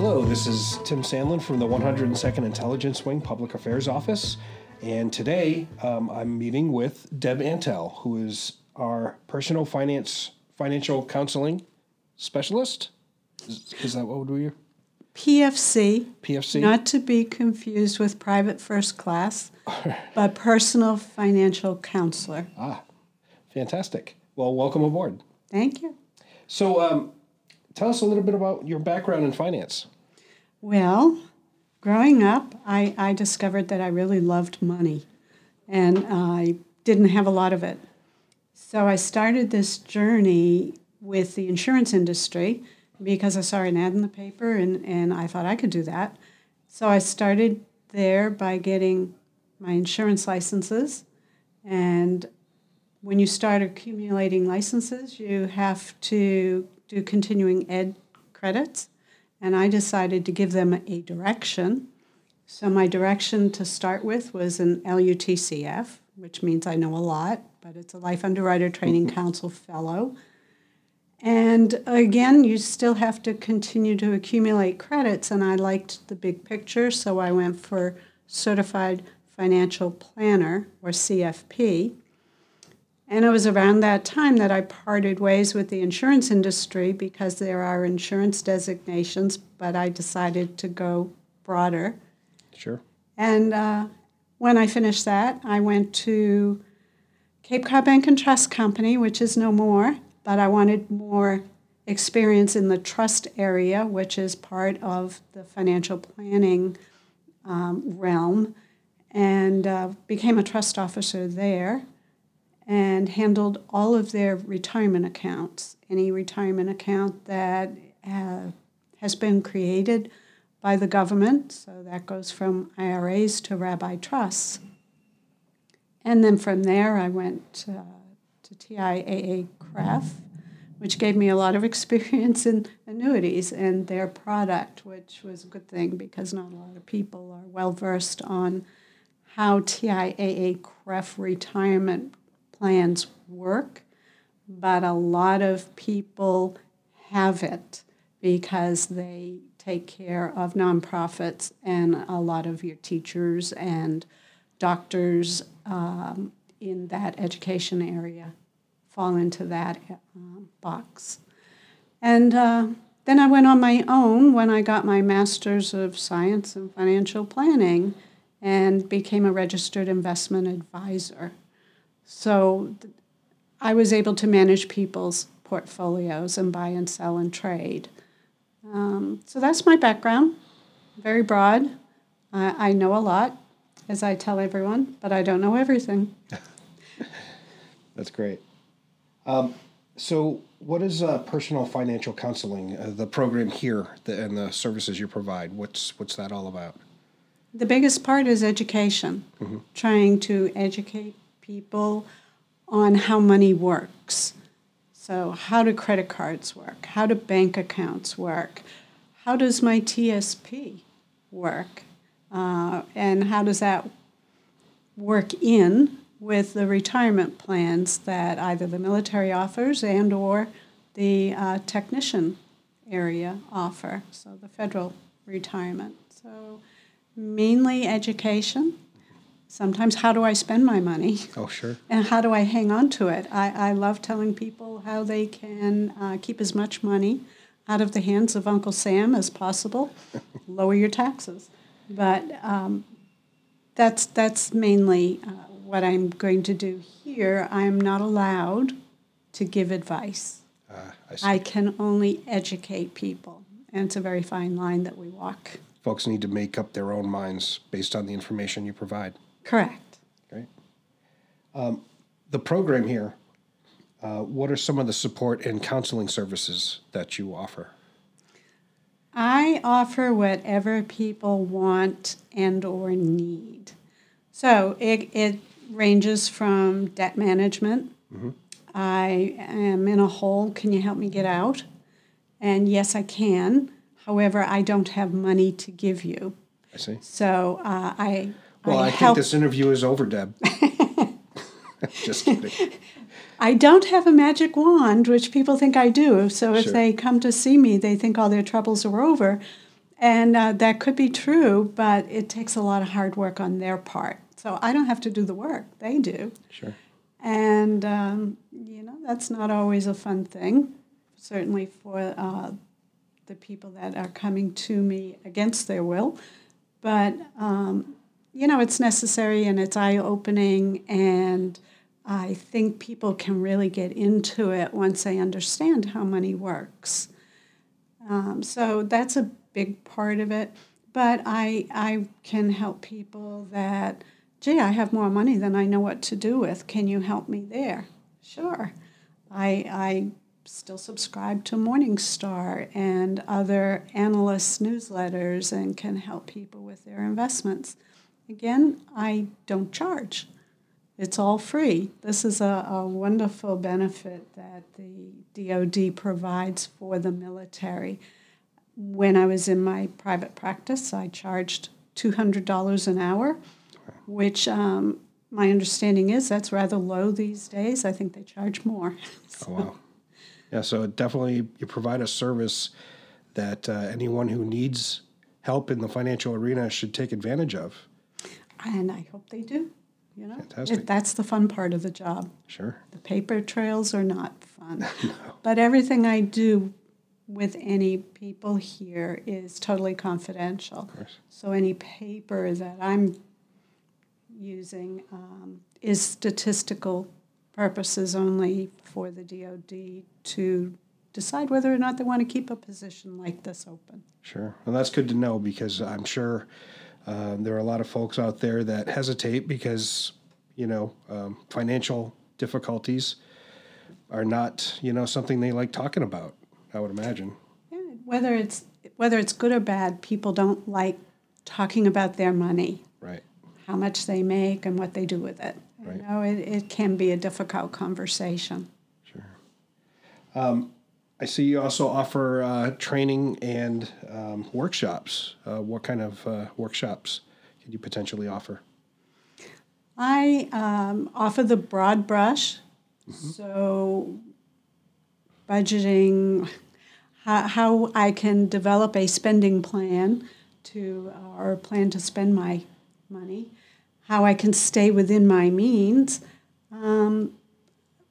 Hello, this is Tim Sandlin from the 102nd Intelligence Wing Public Affairs Office. And today um, I'm meeting with Deb Antel, who is our personal finance financial counseling specialist. Is, is that what we? PFC, PFC? not to be confused with private first class, but personal financial counselor. Ah, fantastic. Well, welcome aboard. Thank you. So, um, tell us a little bit about your background in finance. Well, growing up, I, I discovered that I really loved money and I didn't have a lot of it. So I started this journey with the insurance industry because I saw an ad in the paper and, and I thought I could do that. So I started there by getting my insurance licenses. And when you start accumulating licenses, you have to do continuing ed credits. And I decided to give them a direction. So my direction to start with was an LUTCF, which means I know a lot, but it's a Life Underwriter Training mm-hmm. Council Fellow. And again, you still have to continue to accumulate credits, and I liked the big picture, so I went for Certified Financial Planner, or CFP. And it was around that time that I parted ways with the insurance industry because there are insurance designations, but I decided to go broader. Sure. And uh, when I finished that, I went to Cape Cod Bank and Trust Company, which is no more, but I wanted more experience in the trust area, which is part of the financial planning um, realm, and uh, became a trust officer there and handled all of their retirement accounts. Any retirement account that uh, has been created by the government, so that goes from IRAs to rabbi trusts. And then from there, I went uh, to TIAA CREF, which gave me a lot of experience in annuities and their product, which was a good thing because not a lot of people are well versed on how TIAA CREF retirement plans work, but a lot of people have it because they take care of nonprofits and a lot of your teachers and doctors um, in that education area fall into that uh, box. And uh, then I went on my own when I got my Master's of Science in Financial Planning and became a registered investment advisor. So I was able to manage people's portfolios and buy and sell and trade. Um, so that's my background, very broad. I, I know a lot, as I tell everyone, but I don't know everything. That's great. Um, so, what is uh, personal financial counseling? Uh, the program here the, and the services you provide. What's what's that all about? The biggest part is education, mm-hmm. trying to educate people on how money works. So, how do credit cards work? How do bank accounts work? How does my TSP work? Uh, and how does that work in with the retirement plans that either the military offers and or the uh, technician area offer, so the federal retirement. So mainly education. Sometimes how do I spend my money? Oh, sure. And how do I hang on to it? I, I love telling people how they can uh, keep as much money out of the hands of Uncle Sam as possible, lower your taxes. But um, that's, that's mainly uh, what I'm going to do here, I'm not allowed to give advice. Uh, I, I, can only educate people, and it's a very fine line that we walk. Folks need to make up their own minds based on the information you provide. Correct. Great. Um, the program here, uh, what are some of the support and counseling services that you offer? I offer whatever people want and or need. So it, it ranges from debt management. Mm-hmm. I am in a hole. Can you help me get out? And yes, I can. However, I don't have money to give you. I see. So uh, I. Well, I, I think this interview is over, Deb. Just kidding. I don't have a magic wand, which people think I do. So if sure. they come to see me, they think all their troubles are over. And uh, that could be true, but it takes a lot of hard work on their part. So I don't have to do the work, they do. Sure. And, um, you know, that's not always a fun thing, certainly for uh, the people that are coming to me against their will. But, um, you know, it's necessary and it's eye opening. And I think people can really get into it once they understand how money works. Um, so that's a big part of it. But I, I can help people that gee, I have more money than I know what to do with. Can you help me there? Sure. I, I still subscribe to Morningstar and other analyst newsletters and can help people with their investments. Again, I don't charge. It's all free. This is a, a wonderful benefit that the DoD provides for the military. When I was in my private practice, I charged $200 an hour which um, my understanding is that's rather low these days. I think they charge more. so. Oh, wow. Yeah, so definitely you provide a service that uh, anyone who needs help in the financial arena should take advantage of. And I hope they do. You know, Fantastic. It, that's the fun part of the job. Sure. The paper trails are not fun, no. but everything I do with any people here is totally confidential. Of course. So any paper that I'm using um, is statistical purposes only for the DoD to decide whether or not they want to keep a position like this open. Sure. Well, that's good to know because I'm sure uh, there are a lot of folks out there that hesitate because, you know, um, financial difficulties are not, you know, something they like talking about, I would imagine. Yeah, whether it's whether it's good or bad, people don't like talking about their money. Right how much they make and what they do with it. Right. You know, it, it can be a difficult conversation. Sure. Um, I see you also offer uh, training and um, workshops. Uh, what kind of uh, workshops could you potentially offer? I um, offer the broad brush, mm-hmm. so budgeting, how, how I can develop a spending plan to or plan to spend my money, how I can stay within my means. Um,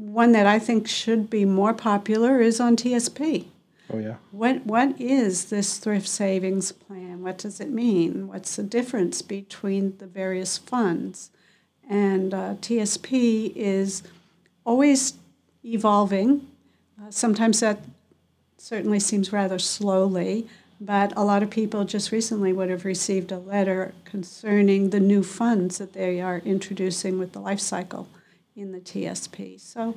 one that I think should be more popular is on TSP. Oh yeah. What what is this thrift savings plan? What does it mean? What's the difference between the various funds? And uh, TSP is always evolving. Uh, sometimes that certainly seems rather slowly, but a lot of people just recently would have received a letter concerning the new funds that they are introducing with the life cycle in the TSP. So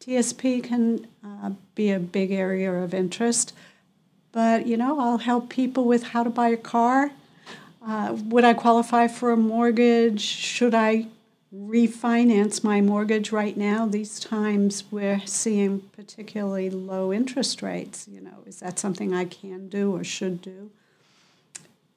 TSP can uh, be a big area of interest. But, you know, I'll help people with how to buy a car. Uh, would I qualify for a mortgage? Should I refinance my mortgage right now. These times we're seeing particularly low interest rates. You know, is that something I can do or should do?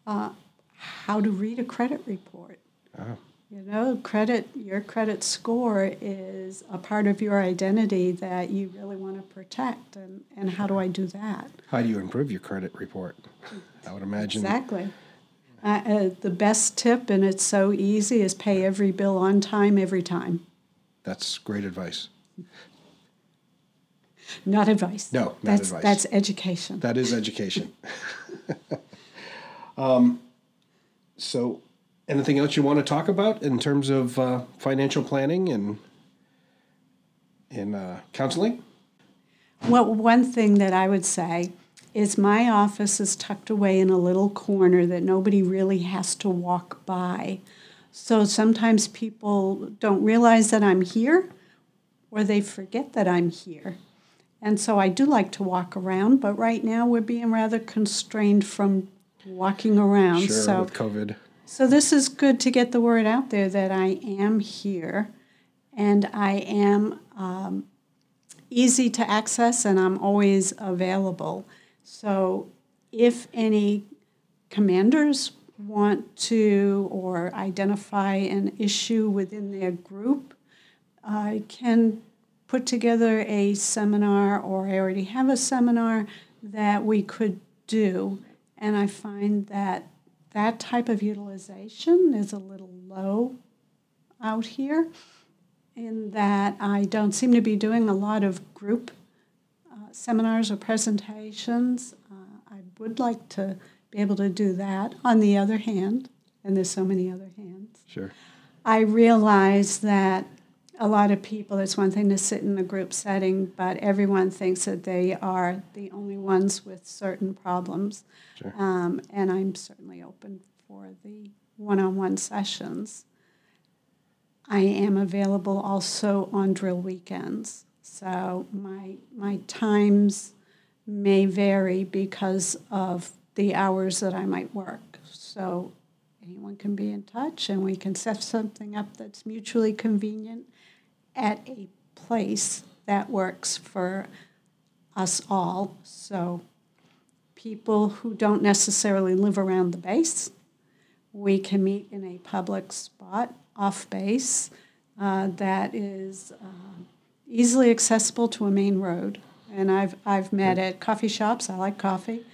Uh, how to read a credit report. Uh-huh. You know, credit your credit score is a part of your identity that you really want to protect, and, and how do I do that? How do you improve your credit report? I would imagine exactly. Uh, uh, the best tip, and it's so easy, is pay every bill on time every time. That's great advice. Not advice. No, not that's, advice. That's education. That is education. um, so, anything else you want to talk about in terms of uh, financial planning and in uh, counseling? Well, one thing that I would say is my office is tucked away in a little corner that nobody really has to walk by. So sometimes people don't realize that I'm here or they forget that I'm here. And so I do like to walk around, but right now we're being rather constrained from walking around. Sure, so, with COVID. So this is good to get the word out there that I am here and I am um, easy to access and I'm always available. So if any commanders want to or identify an issue within their group, I can put together a seminar or I already have a seminar that we could do And I find that that type of utilization is a little low out here, in that I don't seem to be doing a lot of group uh, seminars or presentations. Uh, I would like to be able to do that. On the other hand, and there's so many other hands, Sure. I realize that a lot of people, it's one thing to sit in a group setting, but everyone thinks that they are the only ones with certain problems. Sure. Um, and I'm certainly open for the one on one sessions. I am available also on drill weekends. So my, my times may vary because of the hours that I might work. So anyone can be in touch and we can set something up that's mutually convenient at a place that works for us all. So people who don't necessarily live around the base, we can meet in a public spot off base uh, that is uh, easily accessible to a main road. And I've, I've met at coffee shops, I like coffee,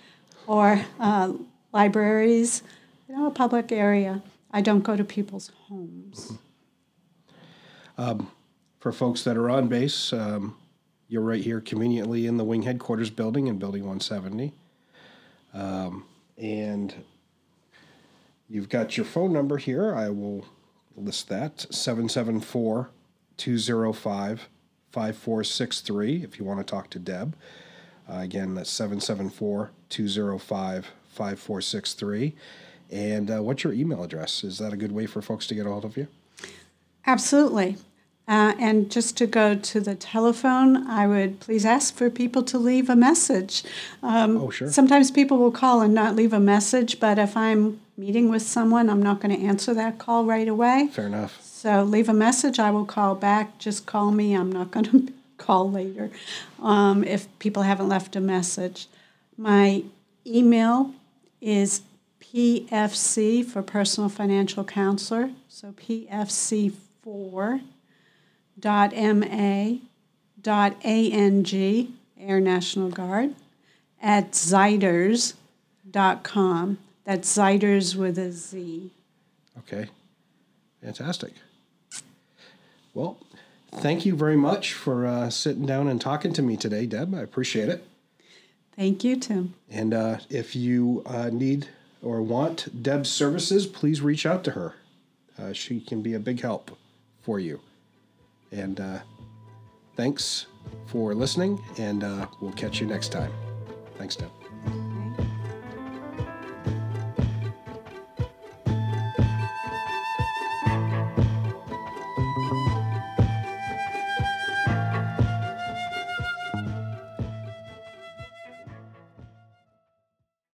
or uh, libraries, you know, a public area. I don't go to people's homes. For folks that are on base, um, you're right here conveniently in the wing headquarters building in Building 170. Um, and you've got your phone number here. I will list that 774 205 5463 if you want to talk to Deb. Uh, again, that's 774 205 5463. And uh, what's your email address? Is that a good way for folks to get a hold of you? Absolutely. Uh, and just to go to the telephone, I would please ask for people to leave a message. Um, Oh, sure. Sometimes people will call and not leave a message, but if I'm meeting with someone, I'm not going to answer that call right away. Fair enough. So leave a message. I will call back. Just call me. I'm not going to call later um, if people haven't left a message. My email is PFC for personal financial counselor. So PFC4 dot MA dot ANG, Air National Guard, at Zeiders dot com. That's Zeiders with a Z. Okay. Fantastic. Well, thank you very much for uh, sitting down and talking to me today, Deb. I appreciate it. Thank you, Tim. And uh, if you uh, need or want Deb's services, please reach out to her. Uh, she can be a big help for you. And uh, thanks for listening, and uh, we'll catch you next time. Thanks, Deb.